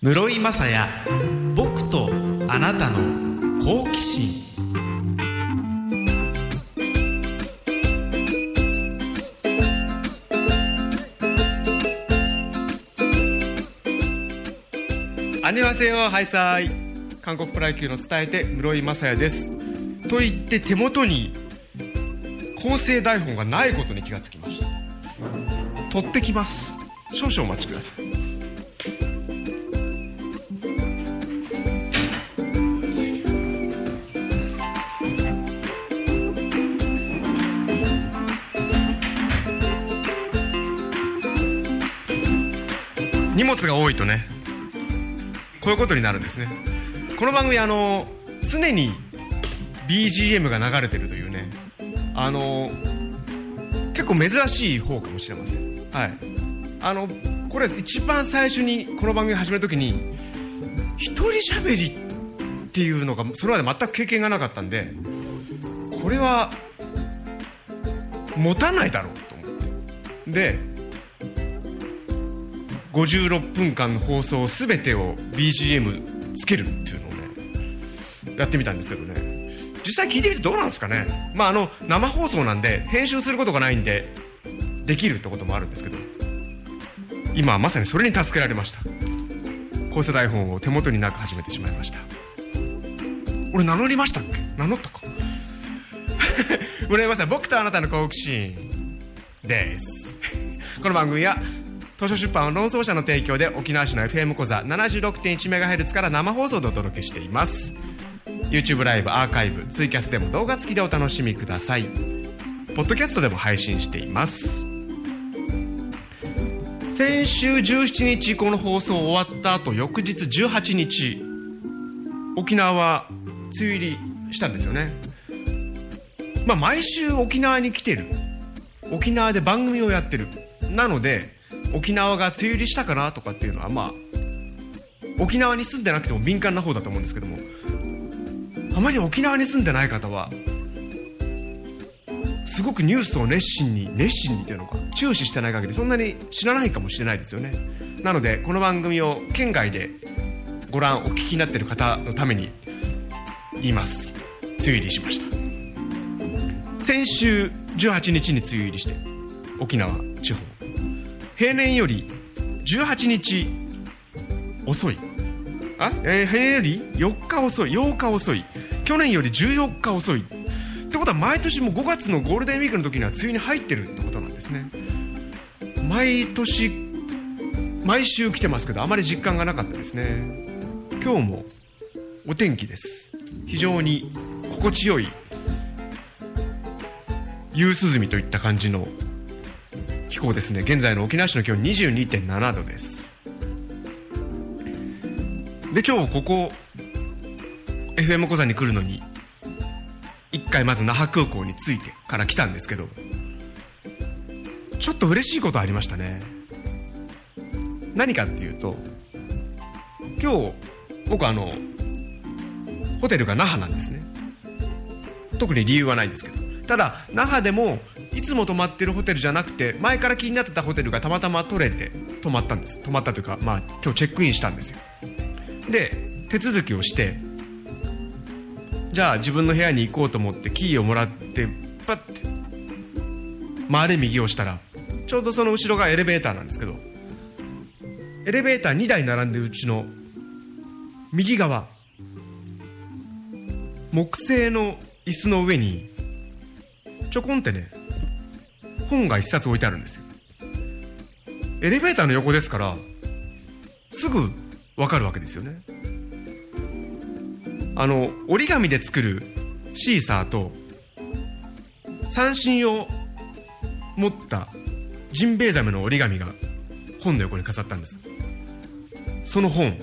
室井雅也僕とあなたの好奇心。アニバセヨハイサイ。韓国プロ野球の伝えて室井雅也です。と言って手元に構成台本がないことに気がつきました。取ってきます。少々お待ちください。物が多いとねこういうことになるんですね。この番組あの常に BGM が流れてるというねあの結構珍しい方かもしれません。はい。あのこれ一番最初にこの番組始めるときに一人喋りっていうのがそれまで全く経験がなかったんでこれは持たないだろうと思って。で56分間の放送全てを BGM つけるっていうのをねやってみたんですけどね。実際聞いてみてどうなんですかね。まああの生放送なんで編集することがないんでできるってこともあるんですけど今まさにそれに助けられました。構成台本を手元になく始めてしまいました。俺名乗りましたっけ？名乗ったか？村山さん僕とあなたの好奇心です。この番組は図書出版は論争者の提供で沖縄市の FM 講座 76.1MHz から生放送でお届けしています。YouTube ライブアーカイブツイキャスでも動画付きでお楽しみください。ポッドキャストでも配信しています。先週17日この放送終わった後翌日18日沖縄は梅雨入りしたんですよね。まあ毎週沖縄に来てる。沖縄で番組をやってる。なので沖縄が梅雨入りしたかなとかっていうのはまあ沖縄に住んでなくても敏感な方だと思うんですけどもあまり沖縄に住んでない方はすごくニュースを熱心に熱心にっていうのか注視してない限りそんなに知らないかもしれないですよね。なのでこの番組を県外でご覧お聞きになっている方のために言います。梅雨入りしました。先週18日に梅雨入りして沖縄地方。平年より18日遅い。あ、えー、平年より4日遅い8日遅い。去年より14日遅い。ってことは毎年も5月のゴールデンウィークの時には梅雨に入ってるってことなんですね。毎年毎週来てますけどあまり実感がなかったですね。今日もお天気です。非常に心地よい夕涼みといった感じの気候ですね。現在の沖縄市の気温22.7度です。で今日ここ FM 小座に来るのに一回まず那覇空港に着いてから来たんですけどちょっと嬉しいことありましたね。何かっていうと今日僕あのホテルが那覇なんですね。特に理由はないんですけど。ただ那覇でもいつも泊まってるホテルじゃなくて前から気になってたホテルがたまたま取れて泊まったんです。泊まったというかまあ今日チェックインしたんですよ。で手続きをしてじゃあ自分の部屋に行こうと思ってキーをもらってパッて回れ右をしたらちょうどその後ろがエレベーターなんですけどエレベーター2台並んでるうちの右側木製の椅子の上にちょこんってね本が一冊置いてあるんですよ。エレベーターの横ですからすぐ分かるわけですよね。あの折り紙で作るシーサーと三振を持ったジンベエザメの折り紙が本の横に飾ったんです。その本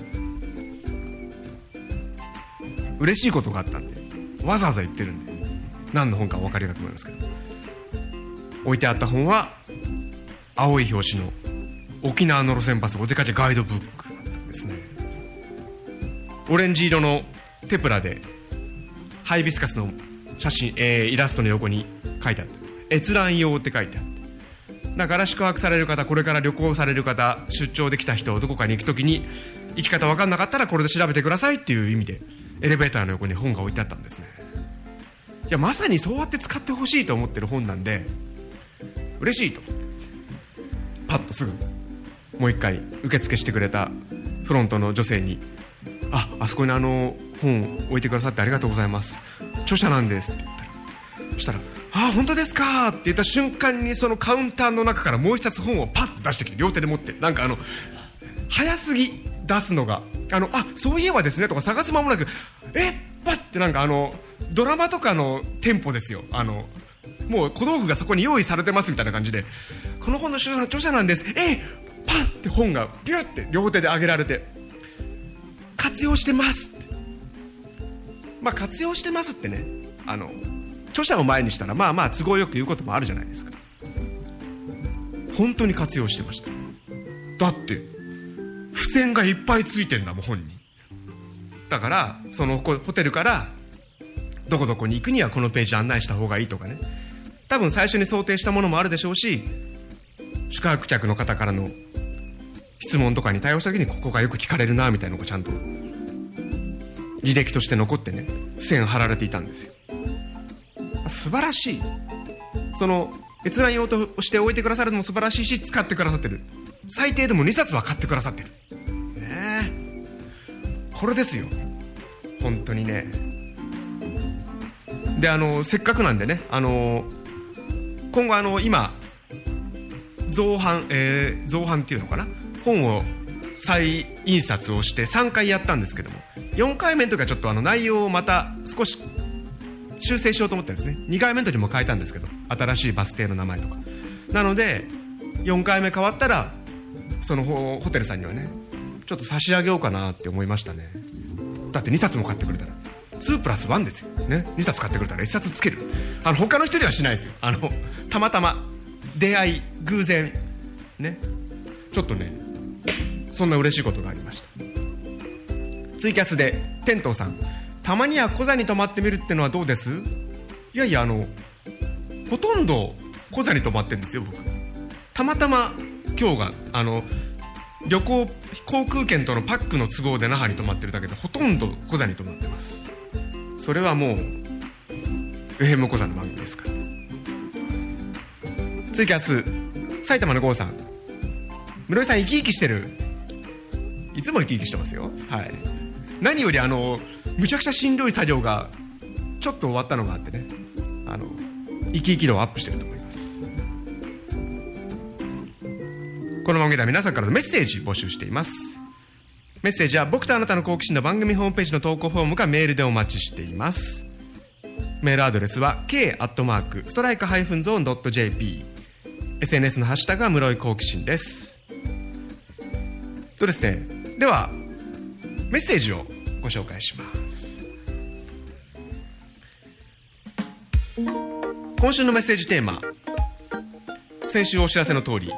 嬉しいことがあったんでわざわざ言ってるんで何の本かお分かりだと思いますけど。置いてあった本は青い表紙の沖縄の路線バスお出かけガイドブックだったんですね。オレンジ色のテプラでハイビスカスの写真、えー、イラストの横に書いてあった。閲覧用って書いてあってだから宿泊される方これから旅行される方出張できた人どこかに行く時に生き方分かんなかったらこれで調べてくださいっていう意味でエレベーターの横に本が置いてあったんですね。いやまさにそうやって使ってほしいと思ってる本なんで嬉しいと。パッとすぐもう一回受付してくれたフロントの女性に「ああそこにあの本置いてくださってありがとうございます。著者なんです」って言ったらそしたら「あ本当ですか」って言った瞬間にそのカウンターの中からもう一冊本をパッと出してきて両手で持ってなんかあの早すぎ出すのがあのあそういえばですねとか探す間もなくえ？パッてなんかあのドラマとかのテンポですよ。あのもう小道具がそこに用意されてますみたいな感じでこの本の著者なんです。えパッて本がビュッて両手で上げられて活用してますって。まあ活用してますってね。あの著者を前にしたらまあまあ都合よく言うこともあるじゃないですか。本当に活用してました。だって付箋がいっぱいついてんだもん本に。だからそのホテルからどこどこに行くにはこのページ案内した方がいいとかね。多分最初に想定したものもあるでしょうし宿泊客の方からの質問とかに対応した時にここがよく聞かれるなみたいなのがちゃんと履歴として残ってね付箋貼られていたんですよ。素晴らしい。その閲覧用として置いてくださるのも素晴らしいし使ってくださってる。最低でも2冊は買ってくださってる。ねえ。これですよ。本当にね。であのせっかくなんでねあの今後あの今造版、えー、造版っていうのかな？本を再印刷をして3回やったんですけども4回目の時はちょっとあの内容をまた少し修正しようと思ってるんですね。2回目の時も変えたんですけど新しいバス停の名前とか。なので4回目変わったらそのホテルさんにはねちょっと差し上げようかなって思いましたね。だって2冊も買ってくれたら。2プラス1ですよ、ね、2冊買ってくれたら1冊つける。あの他の人にはしないですよ。あのたまたま出会い偶然ね。ちょっとねそんな嬉しいことがありました。ツイキャスで天童さんたまにはコザに泊まってみるってのはどうです？いやいやあのほとんどコザに泊まってんですよ僕。たまたま今日があの旅行航空券とのパックの都合で那覇に泊まってるだけでほとんどコザに泊まってます。それはもう FM コザの番組ですから。ツイキャス埼玉の郷さん。室井さん生き生きしてる。いつも生き生きしてますよ。はい。何よりあのむちゃくちゃしんどい作業がちょっと終わったのがあってね。あの生き生き度をアップしてると思います。この番組では皆さんからのメッセージ募集しています。メッセージは僕とあなたの好奇心の番組ホームページの投稿フォームかメールでお待ちしています。メールアドレスは k アットマークストライクハイフンゾーンドット JP SNS のハッシュタグは室井好奇心です。とですねではメッセージをご紹介します。今週のメッセージテーマ。先週お知らせの通り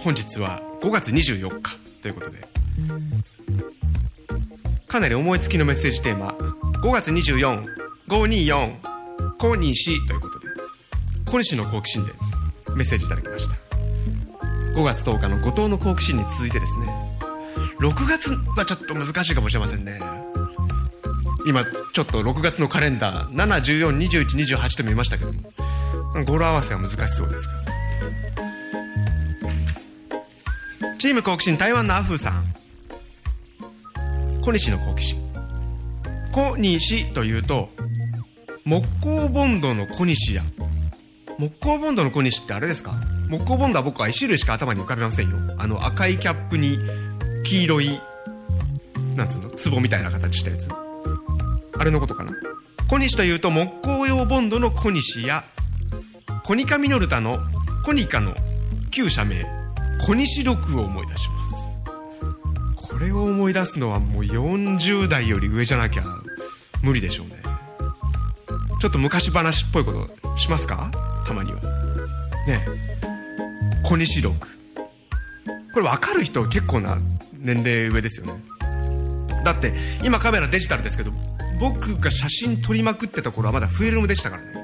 本日は5月24日ということでかなり思いつきのメッセージテーマ。5月24524小西ということで。小西の好奇心でメッセージいただきました。5月10日の後藤の好奇心に続いてですね。6月はちょっと難しいかもしれませんね。今ちょっと6月のカレンダー7142128と見ましたけども。語呂合わせは難しそうですが。チーム好奇心台湾のアフーさん。小西の好奇心。小西というと木工ボンドの小西や。木工ボンドの小西ってあれですか？木工ボンドは僕は1種類しか頭に浮かびませんよ。あの赤いキャップに黄色いなんつうの？壺みたいな形したやつ。あれのことかな？小西というと木工用ボンドの小西やコニカミノルタのコニカの旧社名小西六を思い出します。これを思い出すのはもう40代より上じゃなきゃ無理でしょうね。ちょっと昔話っぽいことしますか？たまには。ね小西六。これ分かる人結構な年齢上ですよね。だって今カメラデジタルですけど僕が写真撮りまくってた頃はまだフィルムでしたからね。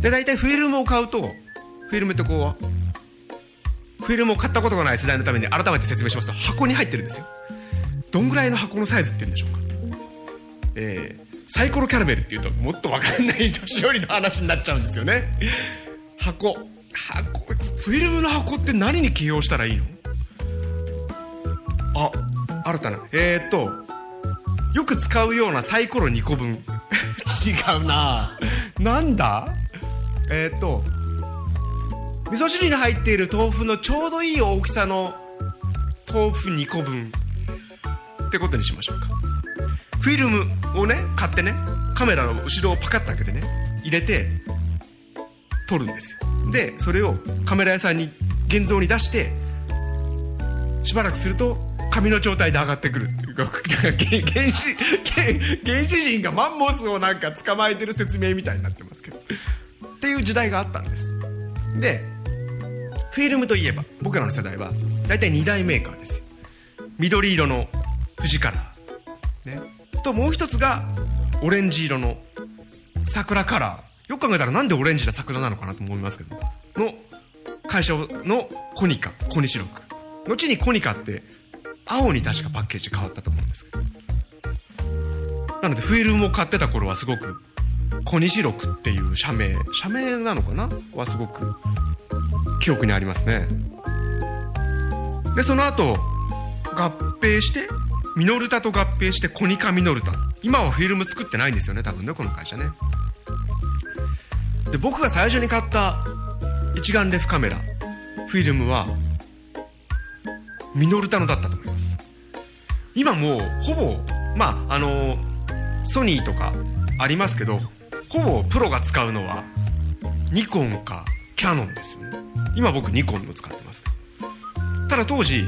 で大体フィルムを買うとフィルムってこうフィルムを買ったことがない世代のために改めて説明しますと箱に入ってるんですよ。どんぐらいの箱のサイズっていうんでしょうか？えー、サイコロキャラメルっていうともっと分かんない年寄りの話になっちゃうんですよね。箱。箱。フィルムの箱って何に起用したらいいの？あ新たな。えー、っとよく使うようなサイコロ2個分。違うな。なんだ？えー、っと味噌汁に入っている豆腐のちょうどいい大きさの豆腐2個分。ってことにしましょうか。フィルムをね買ってねカメラの後ろをパカッと開けてね入れて撮るんですよ。でそれをカメラ屋さんに現像に出してしばらくすると紙の状態で上がってくる。原始原始人がマンモスをなんか捕まえてる説明みたいになってますけど。っていう時代があったんです。でフィルムといえば僕らの世代は大体2大メーカーですよ。緑色の富士カラーね。ともう一つがオレンジ色の桜カラーよく考えたらなんでオレンジな桜なのかなと思いますけどの会社のコニカコニシロク。後にコニカって青に確かパッケージ変わったと思うんですけど。なのでフィルムを買ってた頃はすごくコニシロクっていう社名社名なのかな？はすごく記憶にありますね。でその後合併してミノルタと合併してコニカミノルタ。今はフィルム作ってないんですよね多分ねこの会社ね。で僕が最初に買った一眼レフカメラ。フィルムはミノルタのだったと思います。今もうほぼまああのソニーとかありますけどほぼプロが使うのはニコンかキャノンですよね。今僕ニコンの使ってます。ただ当時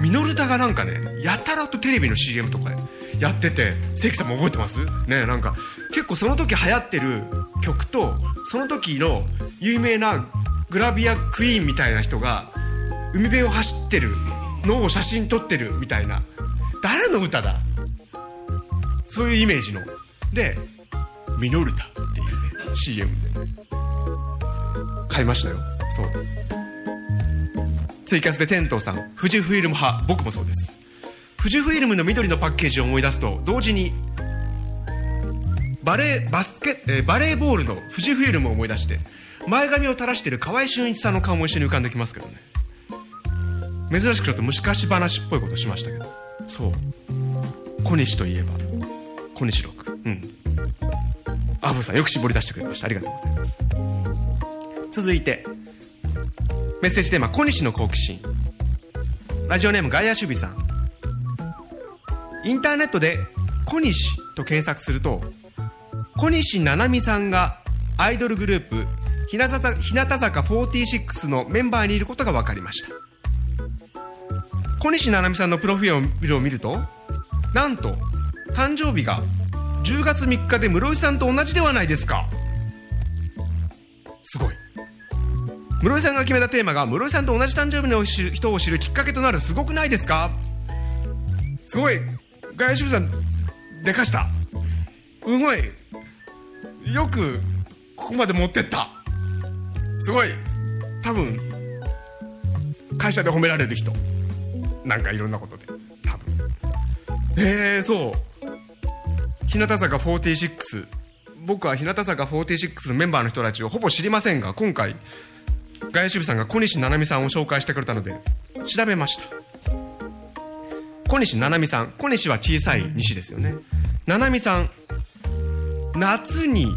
ミノルタがなんかねやたらとテレビの CM とかやってて関さんも覚えてます？ねなんか結構その時流行ってる曲とその時の有名なグラビアクイーンみたいな人が海辺を走ってるのを写真撮ってるみたいな。誰の歌だ？そういうイメージの。でミノルタっていうね CM で。買いましたよ。そう。ツイキャスでテントウさん富士フイルム派僕もそうです。富士フイルムの緑のパッケージを思い出すと同時にバレーバスケ、えー、バレーボールの富士フイルムを思い出して前髪を垂らしてる河合俊一さんの顔も一緒に浮かんできますけどね。珍しくちょっと昔話っぽいことしましたけど。そう。小西といえば。小西六。うん。アブさんよく絞り出してくれました。ありがとうございます。続いて。メッセージテーマ小西の好奇心。ラジオネーム外野守備さん。インターネットで小西と検索すると小西七海さんがアイドルグループ日向坂日向坂46のメンバーにいることが分かりました。小西七海さんのプロフィールを見るとなんと誕生日が10月3日で室井さんと同じではないですか。すごい。室井さんが決めたテーマが室井さんと同じ誕生日の人を知るきっかけとなるすごくないですか？すごい。外野さんでかした。すごい。よくここまで持ってった。すごい。多分会社で褒められる人。なんかいろんなことで。多分。えー、そう。日向坂46僕は日向坂46のメンバーの人たちをほぼ知りませんが今回外野守備さんが小西七海さんを紹介してくれたので調べました。小西七海さん小西は小さい西ですよね。七海さん夏に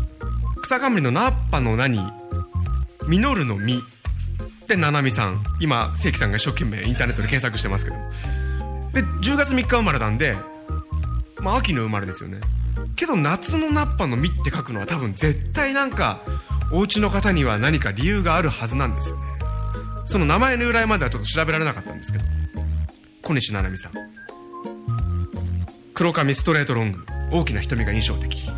草冠の菜っぱの名に実るの実。で七海さん今関さんが一生懸命インターネットで検索してますけどで10月3日生まれなんでまあ秋の生まれですよね。けど夏の菜っぱの実って書くのは多分絶対なんかお家の方には何か理由があるはずなんですよね。その名前の由来まではちょっと調べられなかったんですけど。小西七海さん。黒髪ストレートロング。大きな瞳が印象的。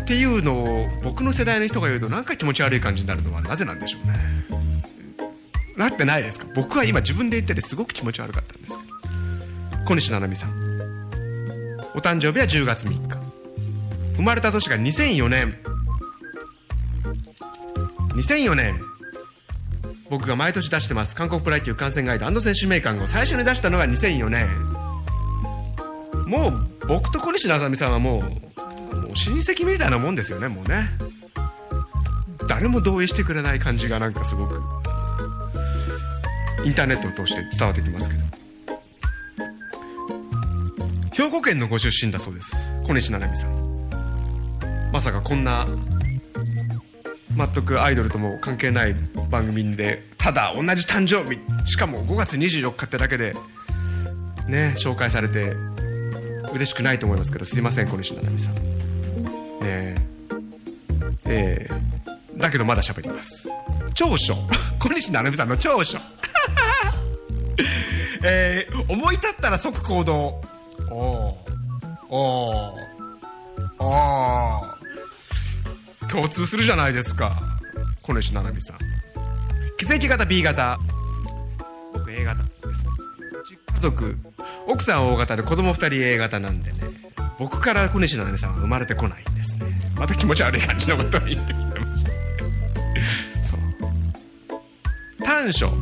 っていうのを僕の世代の人が言うとなんか気持ち悪い感じになるのはなぜなんでしょうね。なってないですか？僕は今自分で言っててすごく気持ち悪かったんですけど。小西七海さん。お誕生日は10月3日。生まれた年が2004年。2004年。僕が毎年出してます。韓国プライという観戦ガイド。選手名鑑を最初に出したのが2004年。もう僕と小西直美さんはもうもう親戚みたいなもんですよねもうね。誰も同意してくれない感じがなんかすごく。インターネットを通して伝わってきますけど。兵庫県のご出身だそうです。小西七海さん。まさかこんな全くアイドルとも関係ない番組でただ同じ誕生日。しかも5月24日ってだけでね紹介されて嬉しくないと思いますけどすいません小西七海さん。ねえ。えー、だけどまだ喋ります。長所。小西七海さんの長所。えー、思い立ったら即行動。おおおお共通するじゃないですか。小西七海さん。血液型 B 型。僕 A 型です家族奥さん O 型で子供2人 A 型なんでね。僕から小西七海さんは生まれてこないんですね。また気持ち悪い感じのことを言ってきてました。そう。短所。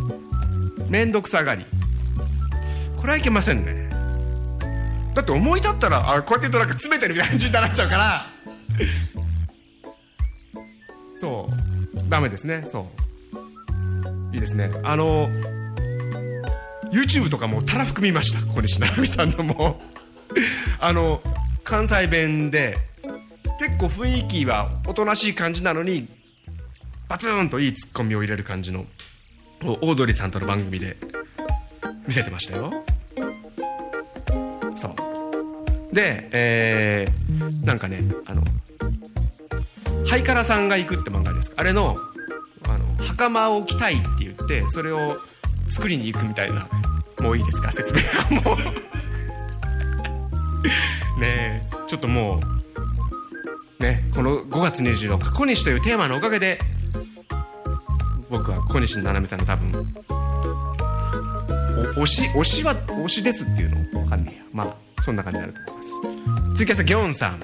面倒くさがり。これはいけませんね。だって思い立ったらあこうやって言うとなんか詰めてるみたいな感じになっちゃうから。そう。ダメですね。そう。いいですね。あの YouTube とかもたらふく見ました。小西成美さんのも。あの関西弁で結構雰囲気はおとなしい感じなのにバツンといいツッコミを入れる感じのオードリーさんとの番組で見せてましたよ。そう。でえー、なんかねあのハイカラさんが行くって漫画ですあれのあの袴を着たいって言ってそれを作りに行くみたいな。もういいですか？説明はもう。ねえちょっともうねこの5月24日「小西」というテーマのおかげで僕は小西七海さんの多分推し推しは推しですっていうの分かんねえや。まあそんな感じになると思います。次はさギョンさん。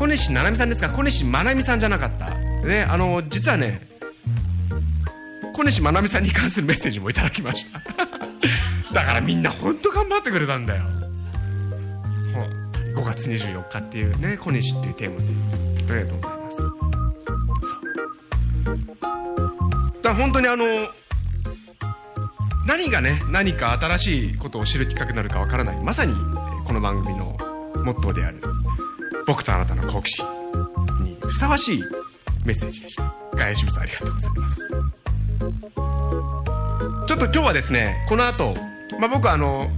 小西七海さんですか？小西真奈美さんじゃなかった。ねあの実はね小西真奈美さんに関するメッセージもいただきました。だからみんな本当頑張ってくれたんだよ。5月24日っていうね小西っていうテーマで。ありがとうございます。だから本当にあの何がね何か新しいことを知るきっかけになるかわからない。まさにこの番組のモットーである。僕とあなたの好奇心にふさわしいメッセージでした。外吉さんありがとうございます。ちょっと今日はですねこの後、まあ僕あの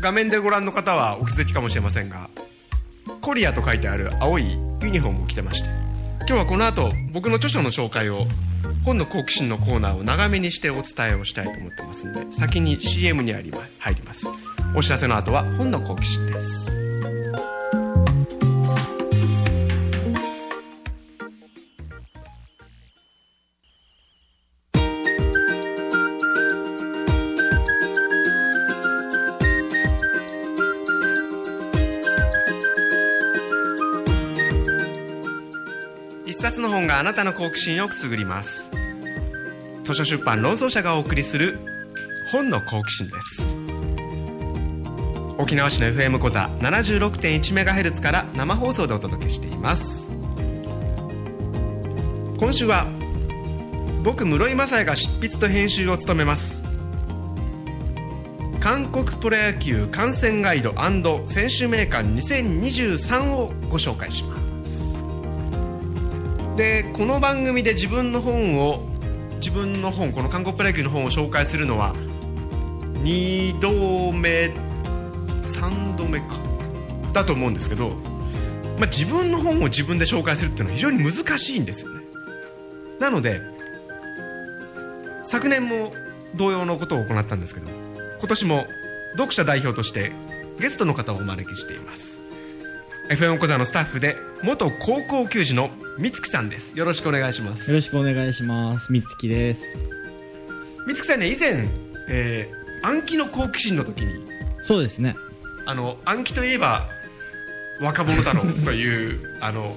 画面でご覧の方はお気づきかもしれませんがコリアと書いてある青いユニフォームを着てまして今日はこの後僕の著書の紹介を本の好奇心のコーナーを長めにしてお伝えをしたいと思ってますんで先に CM にあり入ります。お知らせの後は本の好奇心です。好奇心をくすぐります。図書出版論争社がお送りする本の好奇心です。沖縄市の FM 小座 76.1MHz から生放送でお届けしています。今週は僕室井雅也が執筆と編集を務めます。韓国プロ野球観戦ガイド選手名鑑2023をご紹介します。でこの番組で自分の本を自分の本この韓国プロ野球の本を紹介するのは2度目3度目かだと思うんですけど、まあ、自分の本を自分で紹介するっていうのは非常に難しいんですよね。なので昨年も同様のことを行ったんですけど今年も読者代表としてゲストの方をお招きしています。FM 小座のスタッフで元高校球児の美月さんです。よろしくお願いします。よろしくお願いします。美月です。美月さんね以前、えー、暗記の好奇心の時にそうですね。あの暗記といえば若者だろうというあの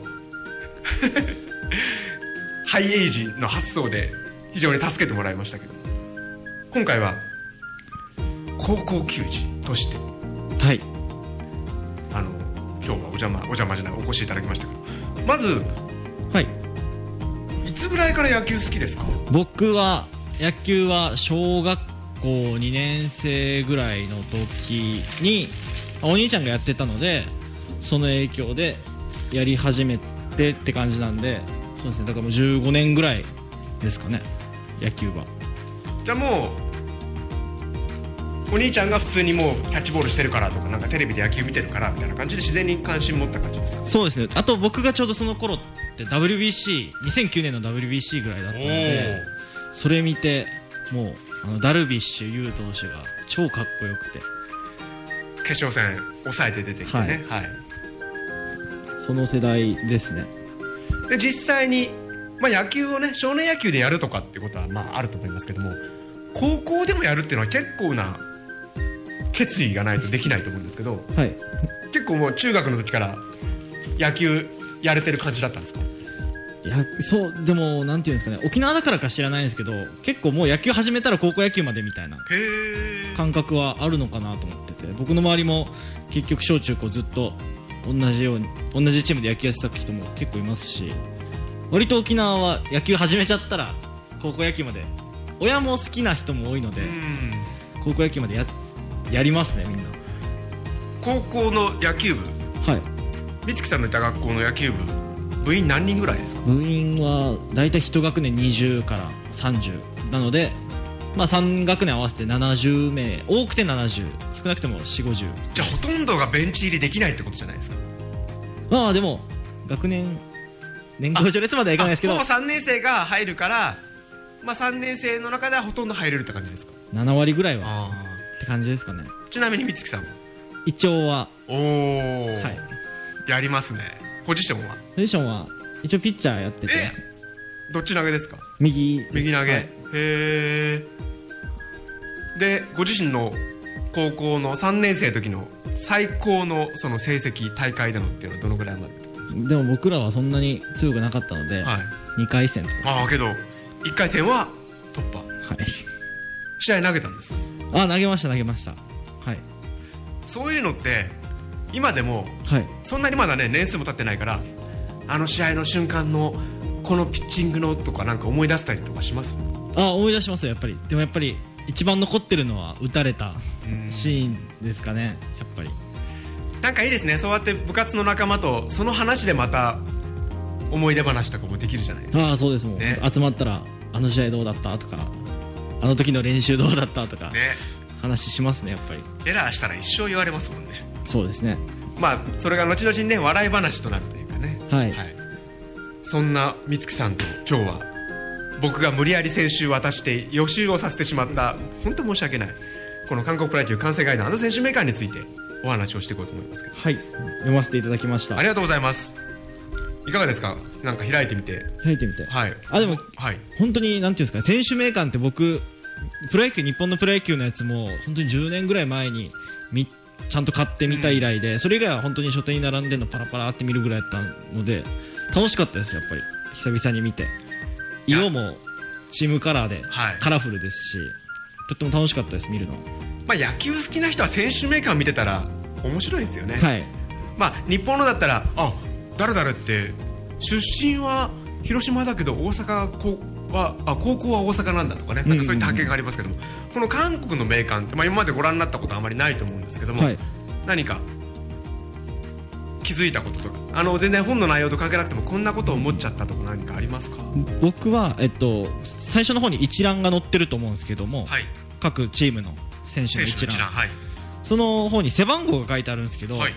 ハイエイジの発想で非常に助けてもらいましたけど。今回は高校球児として邪魔お邪魔じゃないお越しいただきましたけど。まずはい。いつぐらいから野球好きですか？僕は野球は小学校2年生ぐらいの時にお兄ちゃんがやってたのでその影響でやり始めてって感じなんでそうですねだからもう15年ぐらいですかね野球は。じゃあもうお兄ちゃんが普通にもうキャッチボールしてるからとかなんかテレビで野球見てるからみたいな感じで自然に関心持った感じですか？そうですね。あと僕がちょうどその頃って WBC2009 年の WBC ぐらいだったのでそれ見てもうあのダルビッシュ有投手が超かっこよくて。決勝戦抑えて出てきてね、はい。その世代ですね。で実際に、まあ、野球をね少年野球でやるとかっていうことはまああると思いますけども高校でもやるっていうのは結構な決意がないとできないと思うんですけどはい。結構もう中学の時から野球やれてる感じだったんですか？いやそうでもなんていうんですかね。沖縄だからか知らないんですけど結構もう野球始めたら高校野球までみたいな感覚はあるのかなと思ってて僕の周りも結局小中高ずっと同じように同じチームで野球やってた人も結構いますし割と沖縄は野球始めちゃったら高校野球まで。親も好きな人も多いのでうん。高校野球までややりますねみんな。高校の野球部？はい。美月さんのいた学校の野球部部員何人ぐらいですか？部員は大体1学年20から30なのでまあ3学年合わせて70名多くて70少なくても4 5 0じゃあほとんどがベンチ入りできないってことじゃないですか？まあでも学年年功序列まではいかないですけど。あほぼ3年生が入るからまあ3年生の中ではほとんど入れるって感じですか？7割ぐらいは感じですかね。ちなみに美月さんは？一応は。おお、はい。やりますね。ポジションは？ポジションは一応ピッチャーやってて。えどっち投げですか？右。右投げ、はい。へえでご自身の高校の3年生の時の最高のその成績大会でのっていうのはどのぐらいまででも僕らはそんなに強くなかったので、はい。2回戦とか。ああけど1回戦は突破。はい。試合投げたんですか？あ投げました投げました。はい。そういうのって今でもはい。そんなにまだね年数も経ってないからあの試合の瞬間のこのピッチングのとかなんか思い出したりとかします？あ思い出しますよやっぱり。でもやっぱり一番残ってるのは打たれたシーンですかねやっぱり。なんかいいですね。そうやって部活の仲間とその話でまた思い出話とかもできるじゃないですか。ああそうですもん、ね。集まったらあの試合どうだった？とかあの時の練習どうだったとかね。話しますねやっぱり。エラーしたら一生言われますもんね。そうですね。まあそれが後々にね笑い話となるというかね。はい。そんな美月さんと今日は僕が無理やり先週渡して予習をさせてしまった本当申し訳ない。この韓国プロ野球完成外のあの選手メーカーについてお話をしていこうと思いますけど。はい。読ませていただきました。ありがとうございますいかがですか？なんか開いてみて。開いてみて。はい。あでもはい。本当になんていうんですか選手名鑑って僕プロ野球日本のプロ野球のやつも本当に10年ぐらい前にみちゃんと買ってみた以来で、それ以外は本当に書店に並んでるのパラパラって見るぐらいだったので楽しかったですやっぱり。久々に見て。色もチームカラーではい。カラフルですし、とっても楽しかったです見るのまあ野球好きな人は選手メーカー見てたら面白いですよね、はい。まあ日本のだったらあ誰々って出身は広島だけど大阪こはあ高校は大阪なんだとかね。なんかそういった発見がありますけども、この韓国の名鑑って、まあ、今までご覧になったことはあまりないと思うんですけども、はい。何か気づいたこととか。あの全然本の内容と関係なくてもこんなことを思っちゃったとか何かありますか？僕は、えっと、最初の方に一覧が載ってると思うんですけども、はい。各チームの選手の一覧はい、その方に背番号が書いてあるんですけど、はい、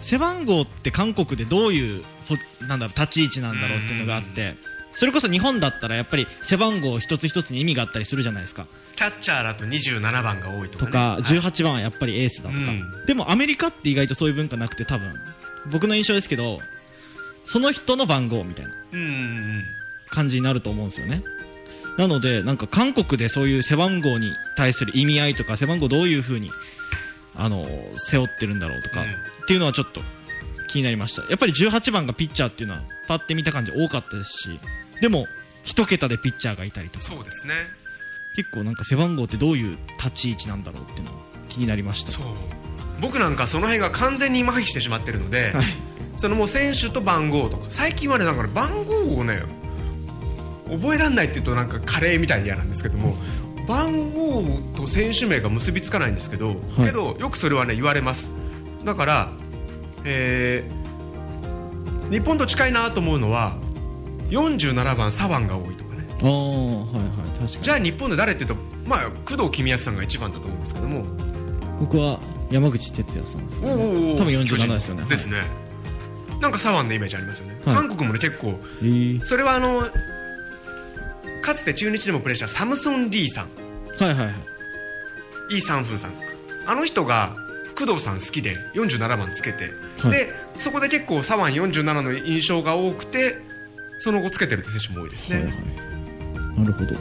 背番号って韓国でどういうポなんだろう立ち位置なんだろうっていうのがあってそれこそ日本だったらやっぱり背番号一つ一つに意味があったりするじゃないですか。キャッチャーだと27番が多いとか、ね、とかはい。18番はやっぱりエースだとか、うでもアメリカって意外とそういう文化なくて多分僕の印象ですけどその人の番号みたいな感じになると思うんですよね。なのでなんか韓国でそういう背番号に対する意味合いとか背番号どういうふうにあの背負ってるんだろうとか、うんっていうのはちょっと気になりました。やっぱり18番がピッチャーっていうのはパッて見た感じ多かったですしでも一桁でピッチャーがいたりとか。そうですね。結構なんか背番号ってどういう立ち位置なんだろうっていうのは気になりました。そう。僕なんかその辺が完全に麻痺してしまってるので、はい。そのもう選手と番号とか最近はねなんかね番号をね覚えられないっていうとなんかカレーみたいに嫌なんですけども番号と選手名が結びつかないんですけど、い。けどよくそれはね言われますだから、えー日本と近いなと思うのは47番左腕が多いとかね。はいはい確かに。じゃあ日本で誰っていうとまあ工藤公康さんが一番だと思うんですけども。僕は山口哲也さんですかね。おうおうおう多分47ですよね。ですね、なんか左腕のイメージありますよね、はい。韓国もね結構。えー。それはあのかつて中日でもプレーしたサムソン・リーさん。はいはいはい。イ・サンフンさん。あの人が工藤さん好きで47番つけて、はい。でそこで結構左腕47の印象が多くてその後つけてるって選手も多いですね、はいはい。なるほど。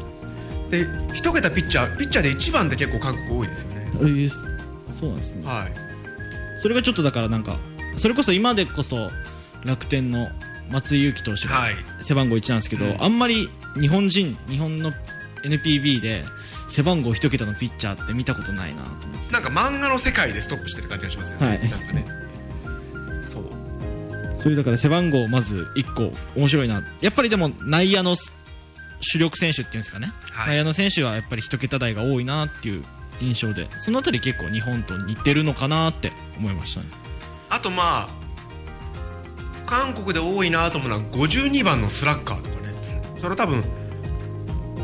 で一桁ピッチャーピッチャーで1番で結構韓国多いですよね。えーそうなんですね。はい。それがちょっとだからなんかそれこそ今でこそ楽天の松井裕樹投手がはい。背番号1なんですけど、うん。あんまり日本人日本の NPB で背番号1桁のピッチャーって見たことないなと思って。なんか漫画の世界でストップしてる感じがしますよね、はい。なんかね。そう。そういうだから背番号まず1個面白いな。やっぱりでも内野の主力選手っていうんですかね、はい。内野の選手はやっぱり1桁台が多いなっていう印象で。そのあたり結構日本と似てるのかなって思いましたね。あとまあ韓国で多いなと思うのは52番のスラッガーとかね。それは多分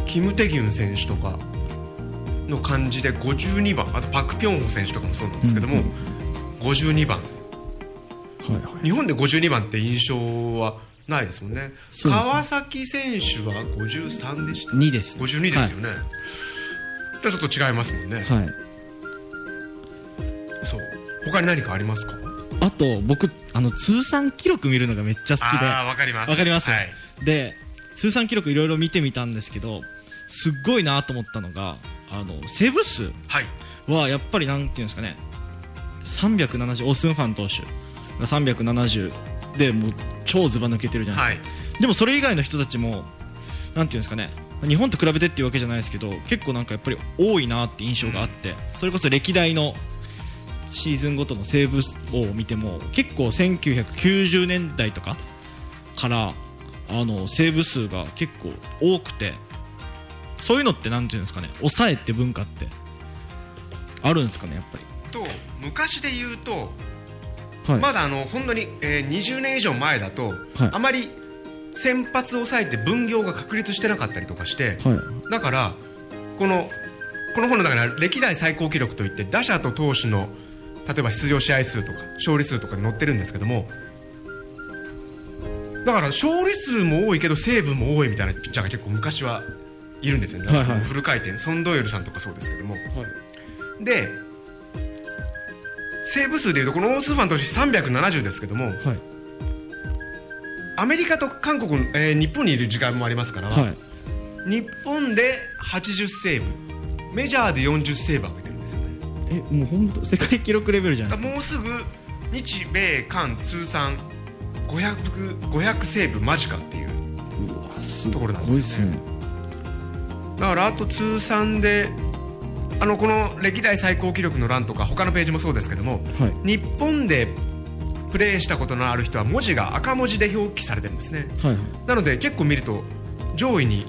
キム・テギュン選手とかの感じで52番あとパク・ピョンホ選手とかもそうなんですけども、うん52番はいはい。日本で52番って印象はないですもんね。ね。川崎選手は53でした2です52ですよね、じゃあちょっと違いますもんね、はい、はいそう。他に何かありますか？あと僕あの通算記録見るのがめっちゃ好きで。わかります。わかります？はい、で通算記録いろいろ見てみたんですけどすっごいなと思ったのがあのセーブ数はやっぱりなんていうんですかね370オースンファン投手が370でもう超ずば抜けてるじゃないですか、はい。でもそれ以外の人たちもなんていうんですかね日本と比べてっていうわけじゃないですけど結構なんかやっぱり多いなって印象があって、それこそ歴代のシーズンごとのセーブを見ても結構1990年代とかからあのセーブ数が結構多くてそういうのってなんていうんですかね抑えって文化ってあるんですかねやっぱり。と昔で言うとはい、まだあの本当に、えー20年以上前だと、はい。あまり先発を抑えて分業が確立してなかったりとかして、はい。だからこのこの本の中には歴代最高記録といって打者と投手の例えば出場試合数とか勝利数とかに載ってるんですけどもだから勝利数も多いけどセーブも多いみたいなピッチャーが結構昔はいるんですよね、はいはい。フル回転。ソン・ドイルさんとかそうですけども。でセーブ数でいうとこのオースーファン投手370ですけどもはい。アメリカと韓国、えー日本にいる時間もありますから、はい。日本で80セーブメジャーで40セーブ上げてるんですよね。えもう本当世界記録レベルじゃないもうすぐ日米韓通算 500, 500セーブ間近っていうところなんですよねだからあと通算であのこの歴代最高記録の欄とか他のページもそうですけどもはい。日本でプレーしたことのある人は文字が赤文字で表記されてるんですね。はいはい。なので結構見ると上位に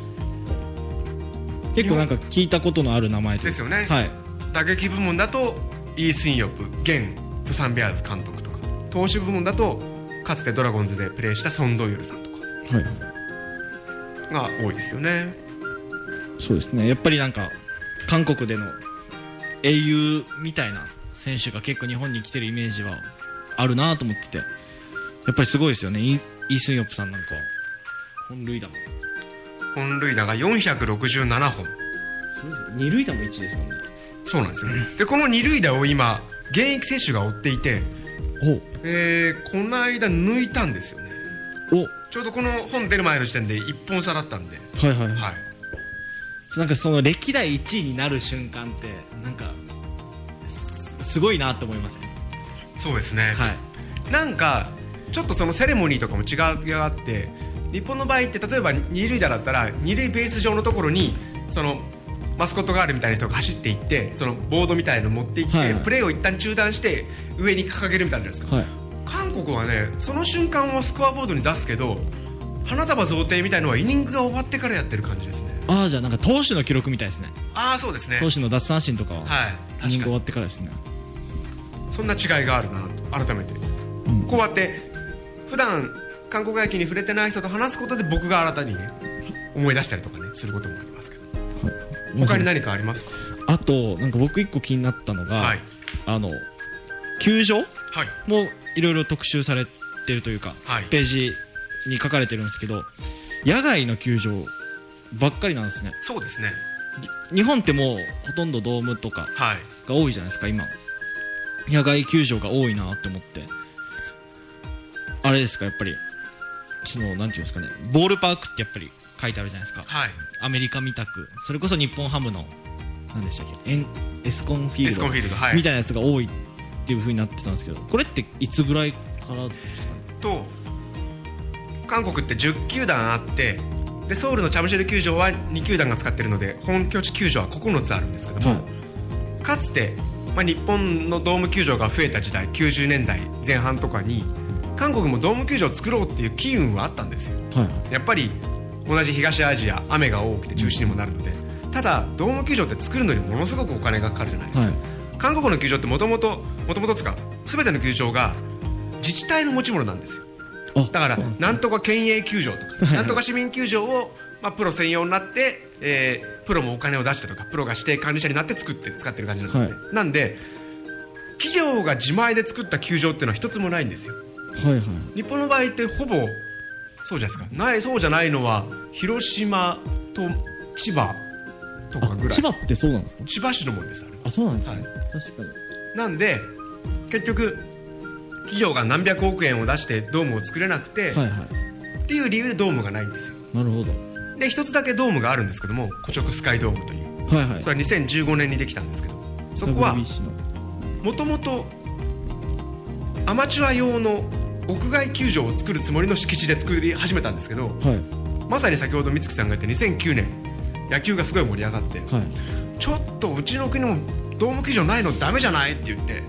結構なんか聞いたことのある名前ですよね。はい。打撃部門だとイー・スンヨプ現トサンベアーズ監督とか。投手部門だとかつてドラゴンズでプレーしたソン・ドイルさんとか。はい。が多いですよねそうですね。やっぱりなんか韓国での英雄みたいな選手が結構日本に来てるイメージはあるなと思ってて。やっぱりすごいですよね。イースンヨプさんなんか本塁打も。本塁打が467本。そうです二塁打も1ですもんね。そうなんですよね。でこの二塁打を今現役選手が追っていて、えーこの間抜いたんですよね。お。おちょうどこの本出る前の時点で1本差だったんで。はいはいはい。はいなんかその歴代1位になる瞬間ってなんかすすごいなと思いますねそうですね、はい。なんかちょっとそのセレモニーとかも違いがあって日本の場合って例えば二塁打だったら二塁ベース上のところにそのマスコットガールみたいな人が走っていってそのボードみたいの持っていって、はい。はいプレーを一旦中断して上に掲げるみたいなじゃないですか、はい。韓国はねその瞬間はスコアボードに出すけど花束贈呈みたいのはイニングが終わってからやってる感じですねああじゃあなんか投手の記録みたいですね。ああそうですね。投手の奪三振とかははい確かに。イニング終わってからですね。そんな違いがあるなと改めて、こうやって普段韓国野球に触れてない人と話すことで僕が新たにね思い出したりとかねすることもありますけど。他に何かありますか？あとなんか僕一個気になったのが、はい。あの球場はい。もいろいろ特集されてるというか、はい。ページに書かれてるんですけど野外の球場ばっかりなんですね。そうですね。日本ってもうほとんどドームとかはい。が多いじゃないですか今。野外球場が多いなって思って。あれですかやっぱり。そのなんていうんですかね。ボールパークってやっぱり書いてあるじゃないですか。はい。アメリカみたく。それこそ日本ハムの何でしたっけ？エンエスコンフィールド。ールドはい。みたいなやつが多いっていう風になってたんですけどこれっていつぐらいからですかね？と韓国って10球団あってでソウルのチャムシェル球場は2球団が使ってるので本拠地球場は9つあるんですけども、かつて、まあ、日本のドーム球場が増えた時代90年代前半とかに韓国もドーム球場を作ろうっていう機運はあったんですよ。はい。やっぱり同じ東アジア雨が多くて中止にもなるので、ただドーム球場って作るのにものすごくお金がかかるじゃないですか、はい。韓国の球場ってもともともともとつか全ての球場が自治体の持ち物なんですよ。あだからなんとか県営球場とかなんとか市民球場を、まあ、プロ専用になって、えープロもお金を出してとかプロが指定管理者になって作って使ってる感じなんですね、はなんで企業が自前で作った球場っていうのは一つもないんですよ。はいはい。日本の場合ってほぼそうじゃないですか。ないそうじゃないのは広島と千葉とかぐらい。千葉ってそうなんですか？千葉市のもんですあれあそうなんですね、はい。確かに。なんで結局企業が何百億円を出してドームを作れなくて、はいはい。っていう理由でドームがないんですよ。なるほど。で一つだけドームがあるんですけども古直スカイドームという。はいはい。それは2015年にできたんですけどそこはもともとアマチュア用の屋外球場を作るつもりの敷地で作り始めたんですけどはい。まさに先ほど美月さんが言った2009年野球がすごい盛り上がってはい。ちょっとうちの国もドーム球場ないのダメじゃないって言って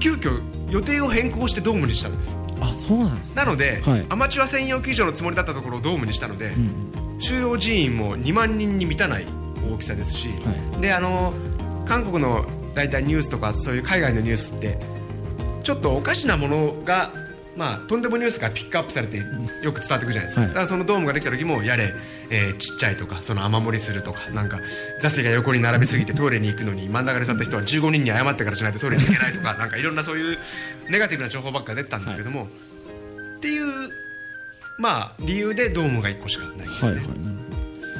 急遽予定を変更してドームにしたんです。あそうなんですなので、はい。アマチュア専用球場のつもりだったところをドームにしたので、うん収容人員も2万人に満たない大きさですし、はであの韓国の大体ニュースとかそういう海外のニュースってちょっとおかしなものが、まあ、とんでもニュースがピックアップされてよく伝わってくるじゃないですか、はい。だからそのドームができた時もやれ、えーちっちゃいとかその雨漏りするとかなんか座席が横に並びすぎてトイレに行くのに真ん中に座った人は15人に謝ってからしないとトイレに行けないとかなんかいろんなそういうネガティブな情報ばっか出てたんですけども、っていうまあ理由でドームが1個しかないんですね。はいはい。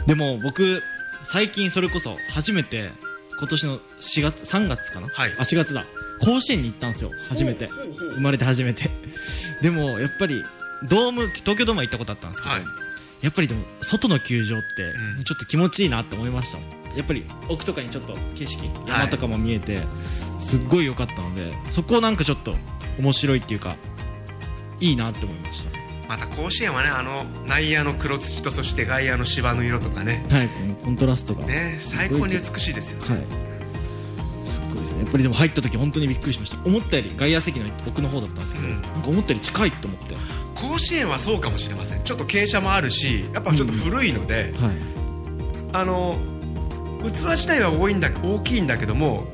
でも僕最近それこそ初めて今年の4月3月かな、はい。あ4月だ甲子園に行ったんですよ初めて。生まれて初めて。でもやっぱりドーム東京ドームは行ったことあったんですけど、はい。やっぱりでも外の球場ってうん。ちょっと気持ちいいなって思いましたもん。やっぱり奥とかにちょっと景色山とかも見えてすっごい良かったのでそこをなんかちょっと面白いっていうかいいなって思いました。また甲子園はねあの内野の黒土とそして外野の芝の色とかね。はいコントラストが。ね最高に美しいですよはいすごいですね。やっぱりでも入った時本当にびっくりしました。思ったより外野席の奥の方だったんですけど、うん。なんか思ったより近いと思って。は甲子園はそうかもしれません。ちょっと傾斜もあるしやっぱちょっと古いので、い。あの器自体は多いんだ大きいんだけども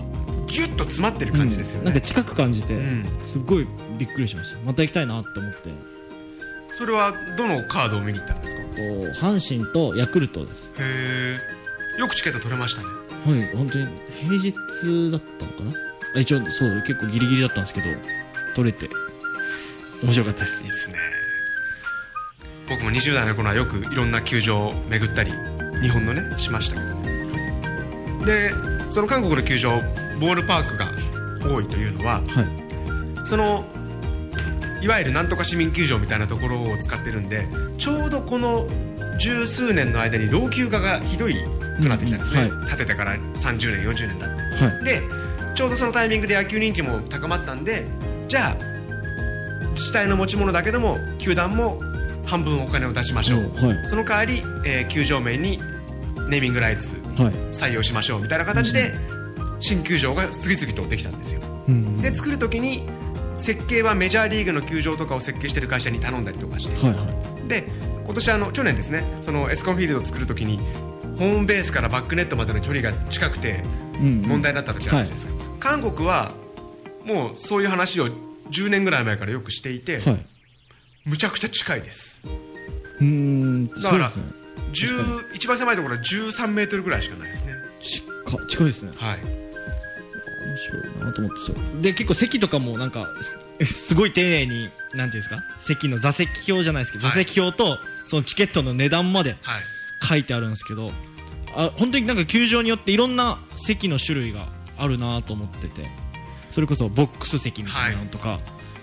ギュッと詰まってる感じですよね、なんか近く感じて、うん。すっごいびっくりしました。また行きたいなって思って。それはどのカードを見に行ったんですか？へと阪神とヤクルトです。えよくチケット取れましたねはい本当に。平日だったのかな？あ一応そう結構ギリギリだったんですけど取れて。面白かったです。いいっすね。僕も20代の頃はよくいろんな球場を巡ったり日本のねしましたけど。ねでその韓国の球場ボールパークが多いというのははい。そのいわゆるなんとか市民球場みたいなところを使ってるんでちょうどこの十数年の間に老朽化がひどいくなってきたん。ですね、うんうん。建ててから30年40年だって。はい。でちょうどそのタイミングで野球人気も高まったんでじゃあ自治体の持ち物だけども球団も半分お金を出しましょう、はい。その代わり、えー球場名にネーミングライツ採用しましょう。みたいな形で新球場が次々とできたんですよ。うんで作る時に設計はメジャーリーグの球場とかを設計してる会社に頼んだりとかして。はいはい。で今年あの去年ですねそのエスコンフィールドを作る時にホームベースからバックネットまでの距離が近くてうん問題になった時あるじゃないですか、韓国はもうそういう話を10年ぐらい前からよくしていて、はい。むちゃくちゃ近いです。うーんだからね。10一番狭いところは13メートルぐらいしかないですね。近近いですね。はい。面白いなと思ってそう。で結構席とかもなんかす すごい丁寧になんていうんですか？席の座席表じゃないですけど、はい。座席表とそのチケットの値段まではい。書いてあるんですけどあ本当になんか球場によっていろんな席の種類があるなと思ってて。それこそボックス席みたいなのとか、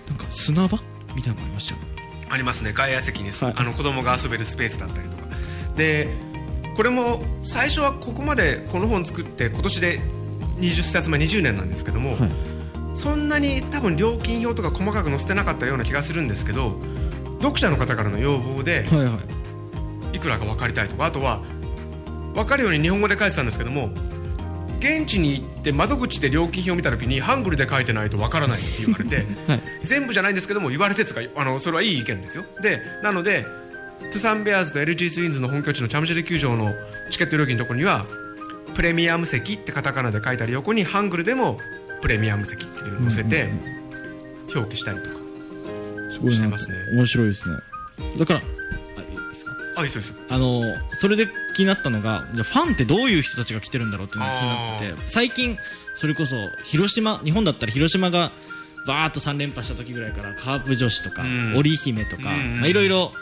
なんか砂場みたいなのもありましたよね。ありますね。外野席にす、はい。あの子供が遊べるスペースだったりとか。でこれも最初はここまでこの本作って今年で20冊目20年なんですけども、はい。そんなに多分料金表とか細かく載せてなかったような気がするんですけど読者の方からの要望ではいはい。いくらか分かりたいとかあとは分かるように日本語で書いてたんですけども現地に行って窓口で料金表を見た時にハングルで書いてないと分からないって言われてはい。全部じゃないんですけども言われてつかあのそれはいい意見ですよ。でなのでトゥサンベアーズと LG ツインズの本拠地のチャムシェル球場のチケット料金のところにはプレミアム席ってカタカナで書いたり横にハングルでもプレミアム席っていうのを載せて表記したりとかしてますね。面白いですね。だからあいいですか？あいいですあのそれで気になったのがじゃあファンってどういう人たちが来てるんだろうっていうのが気になってて最近それこそ広島日本だったら広島がバーッと3連覇した時ぐらいからカープ女子とか、うん。織姫とか、いろいろ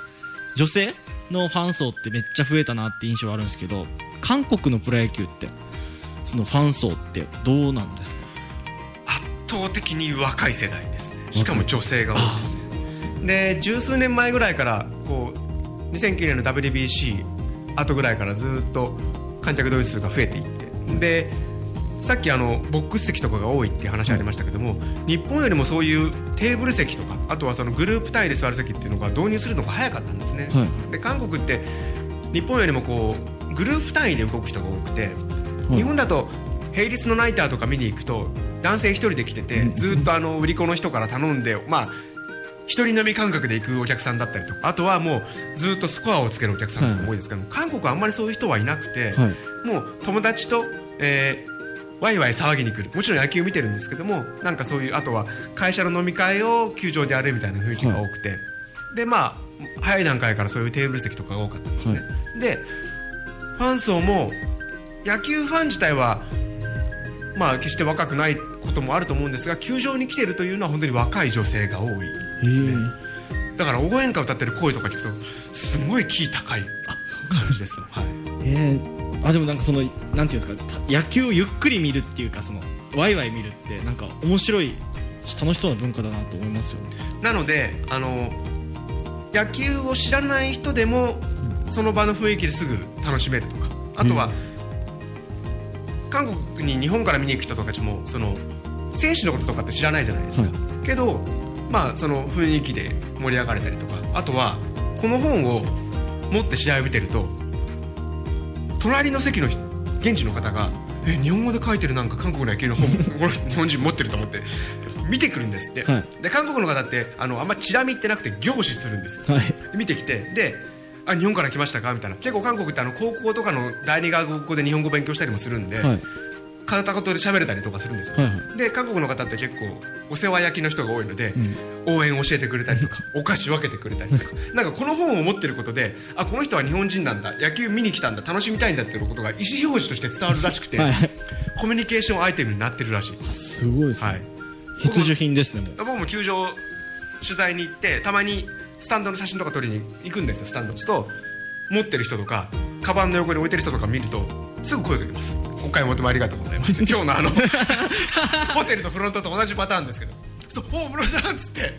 女性のファン層ってめっちゃ増えたなって印象はあるんですけど韓国のプロ野球ってそのファン層ってどうなんですか？圧倒的に若い世代ですね。しかも女性が多いです。で十数年前ぐらいからこう2009年の WBC 後ぐらいからずっと観客動員数が増えていって。でさっきあのボックス席とかが多いって話ありましたけども、日本よりもそういうテーブル席とかあとはそのグループ単位で座る席っていうのが導入するのが早かったんですね、はい。で韓国って日本よりもこうグループ単位で動く人が多くて、い。日本だと並列のナイターとか見に行くと男性一人で来ててずっとあの売り子の人から頼んでまあ一人飲み感覚で行くお客さんだったりとかあとはもうずっとスコアをつけるお客さんとかも多いですけど、韓国はあんまりそういう人はいなくて、はい。もう友達と、えーワイワイ騒ぎに来る。もちろん野球見てるんですけどもなんかそういうあとは会社の飲み会を球場でやるみたいな雰囲気が多くて、でまあ早い段階からそういうテーブル席とかが多かったんですね、でファン層も野球ファン自体はまあ決して若くないこともあると思うんですが球場に来てるというのは本当に若い女性が多いですね。だから応援歌歌ってる声とか聞くとすごいキー高い感じですもん、はい、え。ーあでもなんかそのなんていうんですかた野球をゆっくり見るっていうかそのワイワイ見るってなんか面白いし楽しそうな文化だなと思いますよね。なのであの野球を知らない人でもその場の雰囲気ですぐ楽しめるとか。あとは、韓国に日本から見に行く人とかたちもその選手のこととかって知らないじゃないですか、はけどまあその雰囲気で盛り上がれたりとか。あとはこの本を持って試合を見てると隣の席の人現地の方が「え日本語で書いてるなんか韓国の野球の本 日本人持ってると思って見てくるんですって、はい。で韓国の方ってあのあんまチラ見ってなくて凝視するんですよ。はい。で見てきてであ日本から来ましたか？みたいな。結構韓国ってあの高校とかの第二外国語で日本語勉強したりもするんで、はい片言で喋れたりとかするんですよ、はいはで韓国の方って結構お世話焼きの人が多いので、応援教えてくれたりとか お菓子分けてくれたりとか。なんかこの本を持ってることであこの人は日本人なんだ野球見に来たんだ楽しみたいんだっていうことが意思表示として伝わるらしくて、はいコミュニケーションアイテムになってるらしいす。ごいですね、はい。必需品ですね僕も球場取材に行ってたまにスタンドの写真とか撮りに行くんですよスタンド。にと持ってる人とかカバンの横に置いてる人とか見るとすぐ声かけます「お買い求めありがとうございます」今日のあのホテルとフロントと同じパターンですけど「そうおお室さん」っつって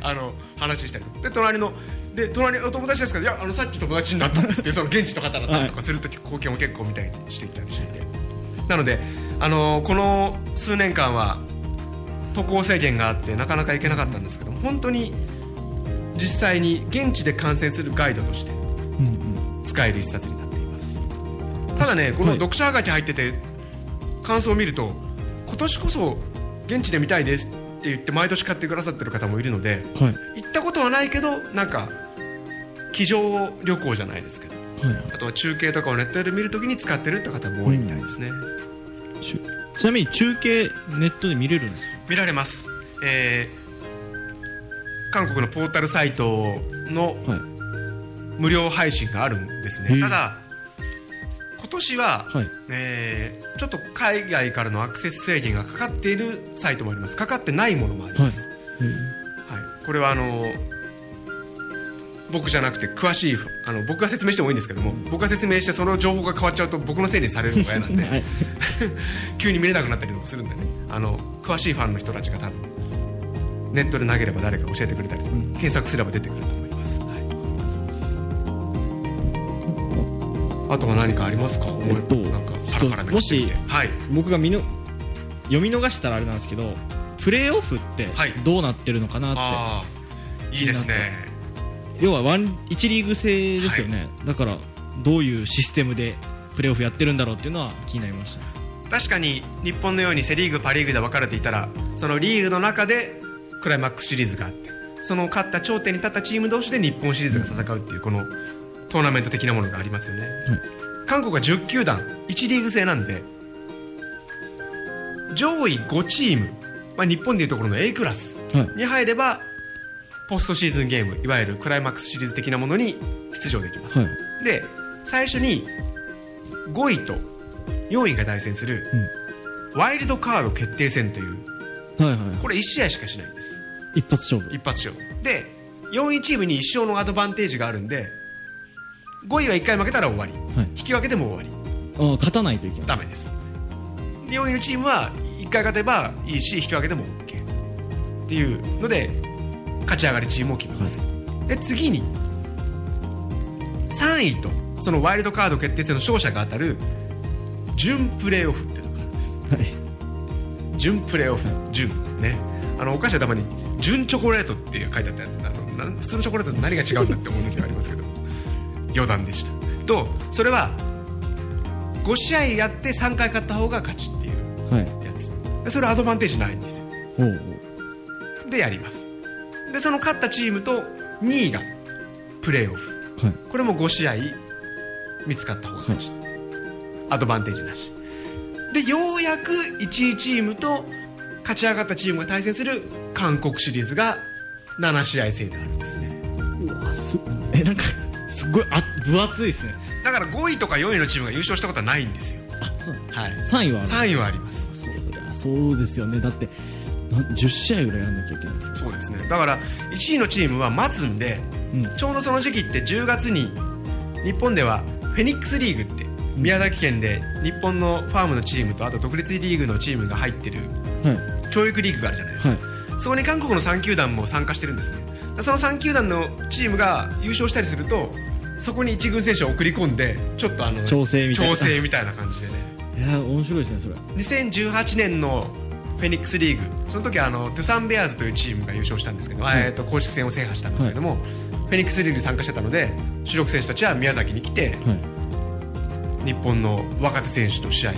あの話したりで隣ので隣の友達ですけど「いやあのさっき友達になったんです」って その現地の方だったりとかすると貢献を結構見たりしてきたりして。いてなのであのこの数年間は渡航制限があってなかなか行けなかったんですけど本当に実際に現地で観戦するガイドとして使える一冊になってただねこのはい読者はがき入ってて感想を見ると今年こそ現地で見たいですって言って毎年買ってくださってる方もいるのではい。行ったことはないけどなんか机上旅行じゃないですけどはい。あとは中継とかをネットで見るときに使ってるって方も多いみたいですね、ちゅちなみに中継ネットで見れるんですか？見られます、えー韓国のポータルサイトのはい。無料配信があるんですね。ただ今年は、はい。えーちょっと海外からのアクセス制限がかかっているサイトもあります。かかってないものもあります、はい。これはあの僕じゃなくて詳しいあの僕が説明してもいいんですけども僕が説明してその情報が変わっちゃうと僕のせいにされるのが嫌なんで、はい。急に見れなくなったりとかするんでね。あの詳しいファンの人たちが多分ネットで投げれば誰か教えてくれたりとか、検索すれば出てくると思います、あとは何かありますか、えっとなんかパラパラもしはい。僕が見の読み逃したらあれなんですけどプレーオフってはい。どうなってるのかなって、ああいいですね。要はワン1リーグ制ですよね、だからどういうシステムでプレーオフやってるんだろうっていうのは気になりました。確かに日本のようにセ・リーグパ・リーグで分かれていたらそのリーグの中でクライマックスシリーズがあってその勝った頂点に立ったチーム同士で日本シリーズが戦うっていうこのトーナメント的なものがありますよね、韓国は10球団1リーグ制なんで上位5チーム、まあ、日本でいうところの A クラスはい。に入ればポストシーズンゲームいわゆるクライマックスシリーズ的なものに出場できます、はい。で最初に5位と4位が対戦する、ワイルドカード決定戦というはいはいこれ1試合しかしないんです。一発勝負。一発勝負。で4位チームに1勝のアドバンテージがあるんで5位は1回負けたら終わり、はい。引き分けでも終わり。勝たないといけない。ダメです。で4位のチームは1回勝てばいいし引き分けても OK っていうので勝ち上がりチームを決めます、で次に3位とそのワイルドカード決定戦の勝者が当たる準プレーオフっていうのがあるんです。はい。準プレーオフ準。ね。あのお菓子はたまに純チョコレートって書いてあってあのなん普通のチョコレートと何が違うんだって思う時がありますけど余談でした。とそれは5試合やって3回勝った方が勝ちっていうはい。やつ。でそれはアドバンテージないんですよ。でやります。でその勝ったチームと2位がプレーオフ。うはい。これも5試合見つかった方が勝ち、アドバンテージなし。でようやく1位チームと勝ち上がったチームが対戦する韓国シリーズが7試合制であるんですね。うわすえなんかすっごいあ分厚いですね。だから5位とか4位のチームが優勝したことはないんですよ。あそう。はい。3位はある。3位はあります。そうだそうですよね。だってな10試合ぐらいやんなきゃいけないんですよそうですね。だから1位のチームは待つんでうん。ちょうどその時期って10月に日本ではフェニックスリーグって宮崎県で日本のファームのチームとあと独立リーグのチームが入ってるはい。教育リーグがあるじゃないですか、はい。そこに韓国の3球団も参加してるんですね。でその3球団のチームが優勝したりするとそこに一軍選手を送り込んでちょっとあの調整みたいな。調整みたいな感じでね。いや面白いですねそれ。2018年のフェニックスリーグその時はあのトゥサンベアーズというチームが優勝したんですけど、はい。えー、と公式戦を制覇したんですけども、フェニックスリーグに参加してたので主力選手たちは宮崎に来てはい。日本の若手選手と試合を。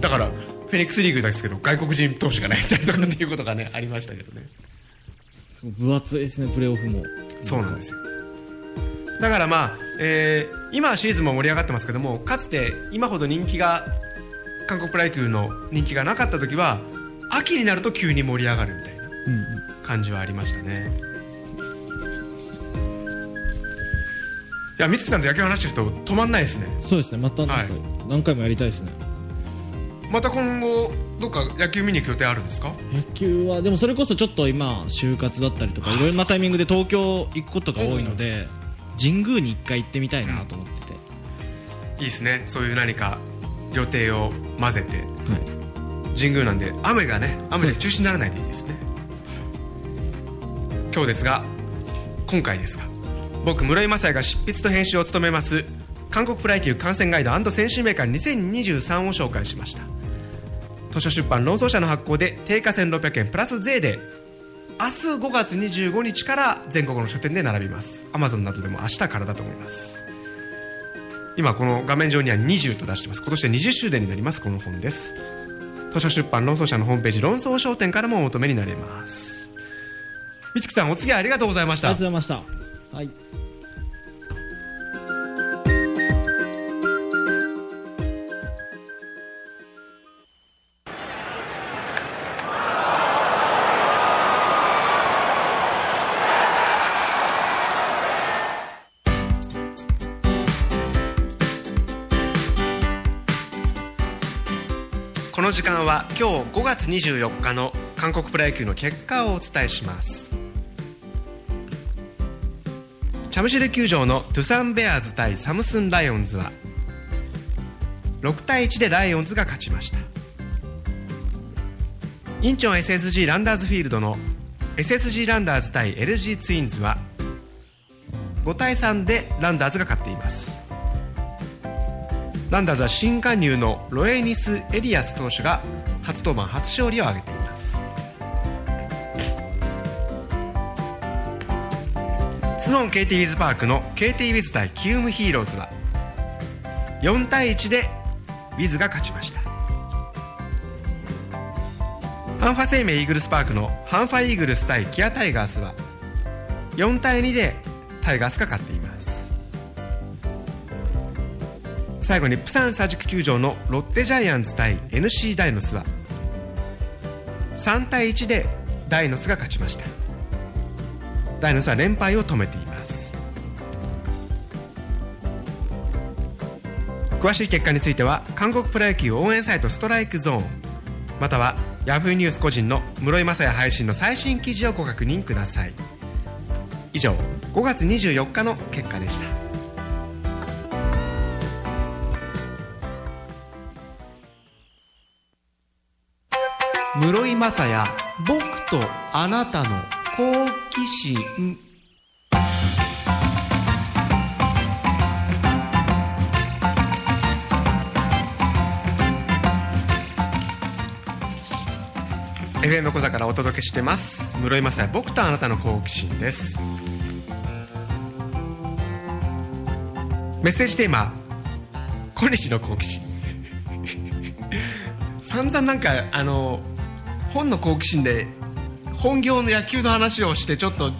だからフェニックスリーグですけど外国人投手がないたりとかっていうことがねありましたけどね。分厚いですねプレーオフも。そうなんですよ。だからまあ、えー今はシリーズも盛り上がってますけどもかつて今ほど人気が韓国プロ野球の人気がなかった時は秋になると急に盛り上がるみたいなうんうん。感じはありましたね。いや美月さんと野球話してると止まんないですね。そうですね。またなんか、はい。何回もやりたいですね。また今後どっか野球見に行く予定あるんですか？野球はでもそれこそちょっと今就活だったりとかいろいろなタイミングで東京行くことが多いので神宮に一回行ってみたいなと思ってて、いいですね。そういう何か予定を混ぜて。はい。神宮なんで雨がね雨で中止にならないといいですね。今日ですが今回ですが僕室井雅也が執筆と編集を務めます韓国プロ野球観戦ガイド選手名鑑2023を紹介しました。図書出版論争者の発行で定価1600円プラス税で明日5月25日から全国の書店で並びます。アマゾンなどでも明日からだと思います。今この画面上には20と出してます。今年で20周年になります。この本です。図書出版論争社のホームページ論争商店からもお求めになれます。美月さんお次ありがとうございました。ありがとうございました。はい。は今日5月24日の韓国プロ野球の結果をお伝えします。チャムシル球場のトゥサンベアーズ対サムスンライオンズは6対1でライオンズが勝ちました。インチョン SSG ランダーズフィールドの SSG ランダーズ対 LG ツインズは5対3でランダーズが勝っています。ランダーズは新加入のロエニス・エリアス投手が初登板初勝利を挙げています。スウォン KT ウィズパークの KT ウィズ対キウムヒーローズは4対1でウィズが勝ちました。ハンファ生命イーグルスパークのハンファイーグルス対キアタイガースは4対2でタイガースが勝っています。最後にプサンサジク球場のロッテジャイアンツ対 NC ダイノスは3対1でダイノスが勝ちました。ダイノスは連敗を止めています。詳しい結果については韓国プロ野球応援サイトストライクゾーンまたはヤフーニュース個人の室井雅也配信の最新記事をご確認ください。以上5月24日の結果でした。室井雅也僕とあなたの好奇心。エ「FM 小座からお届けしてます。室井雅也僕とあなたの好奇心」です。メッセージテーマ「小西の好奇心」散々なんかあの本の好奇心で本業の野球の話をしてちょっと違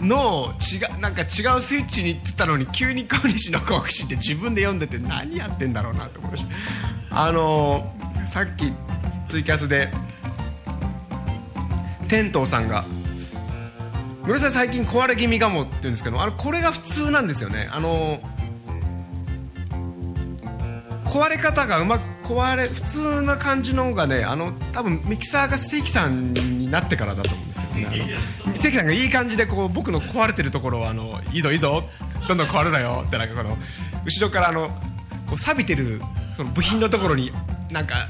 うのを違うなんか違うスイッチに行ってたのに急に小西の好奇心って自分で読んでて何やってんだろうなと思いまし。たあのさっきツイキャスで天童さんが「室井さん最近壊れ気味かも」って言うんですけどあのこれが普通なんですよね。あの壊れ方がうまく壊れ普通な感じの方がねあの多分ミキサーが関さんになってからだと思うんですけどね。関さんがいい感じでこう僕の壊れてるところをあのいいぞいいぞどんどん壊れだよってなんかこの後ろからあのこう錆びてるその部品のところになんか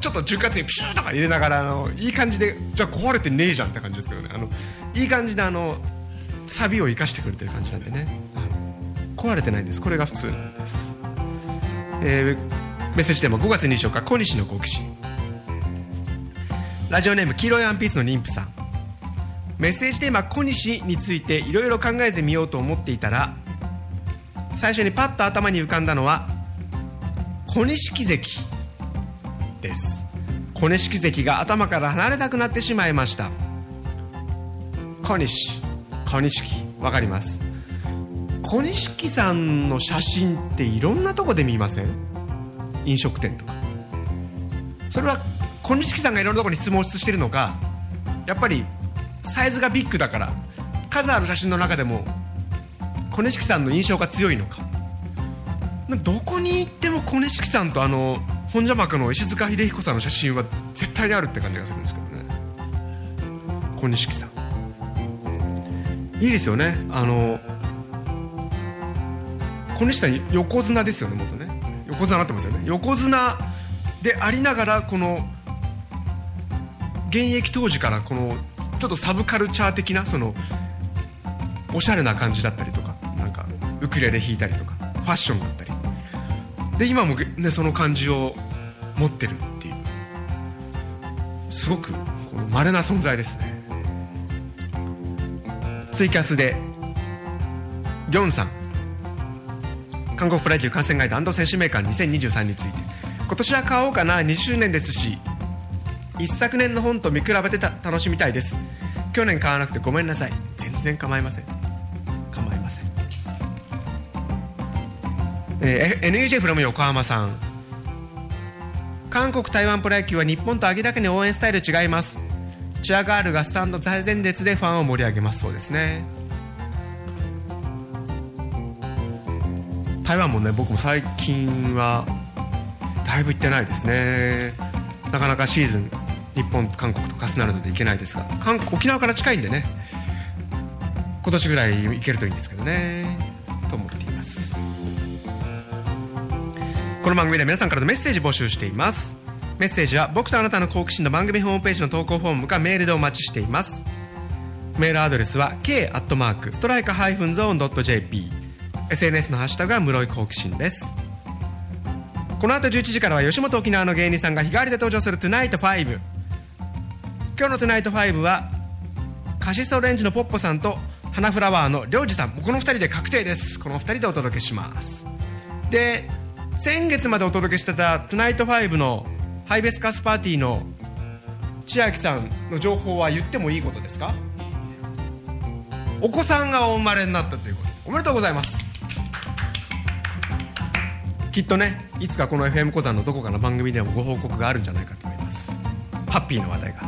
ちょっと潤滑油ピシューとか入れながらあのいい感じでじゃあ壊れてねえじゃんって感じですけどね。あのいい感じであの錆びを生かしてくれてる感じなんでね。壊れてないんです。これが普通なんです、えーメッセージテーマ5月24日小西の好奇心。ラジオネーム黄色いワンピースの妊婦さん。メッセージテーマ小西についていろいろ考えてみようと思っていたら最初にパッと頭に浮かんだのは小錦関です。小錦関が頭から離れなくなってしまいました。小西小錦わかります。小錦さんの写真っていろんなとこで見ません？飲食店とか。それは小錦さんがいろんなところに質問してるのかやっぱりサイズがビッグだから数ある写真の中でも小錦さんの印象が強いのか。どこに行っても小錦さんとあの本邪幕の石塚秀彦さんの写真は絶対にあるって感じがするんですけどね。小錦さん。いいですよね。あの小西さん横綱ですよね元ね。横綱なってますよね。横綱でありながらこの現役当時からこのちょっとサブカルチャー的なそのおしゃれな感じだったりとかなんかウクレレ弾いたりとかファッションだったり。で今もねその感じを持ってるっていう。すごくこの稀な存在ですね。ツイキャスでギョンさん。韓国プロ野球観戦ガイド選手名鑑2023について。今年は買おうかな2周年ですし一昨年の本と見比べてた楽しみたいです。去年買わなくてごめんなさい。全然構いません。構いません。えー、NUJ フロム横浜さん。韓国台湾プロ野球は日本と明らかに応援スタイル違います。チアガールがスタンド最前列でファンを盛り上げます。そうですね。台湾もね僕も最近はだいぶ行ってないですね。なかなかシーズン日本韓国と重なるので行けないですが。韓沖縄から近いんでね。今年ぐらい行けるといいんですけどね。と思っています。この番組で皆さんからのメッセージ募集しています。メッセージは僕とあなたの好奇心の番組ホームページの投稿フォームかメールでお待ちしています。メールアドレスは k アットマークストライクハイフンゾーンドット JP SNS のハッシュタグは室井好奇心です。この後11時からは吉本沖縄の芸人さんが日替わりで登場する「トゥナイト5」今日の「トゥナイト5」はカシスオレンジのポッポさんと花フラワーのりょうじさん。この2人で確定です。この2人でお届けします。で先月までお届けしてた「トゥナイト5」のハイベスカスパーティーの千秋さんの情報は言ってもいいことですか？お子さんがお生まれになったということで。おめでとうございます。きっとねいつかこの FM 小山のどこかの番組でもご報告があるんじゃないかと思います。ハッピーな話題が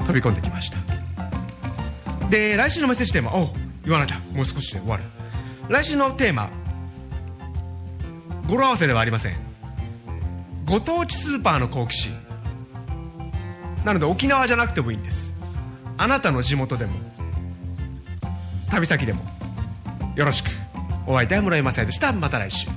飛び込んできました。で来週のメッセージテーマお言わなきゃもう少しで終わる。来週のテーマ語呂合わせではありません。ご当地スーパーの好奇心。なので沖縄じゃなくてもいいんです。あなたの地元でも旅先でもよろしく。お相手は室井雅也でした。また来週。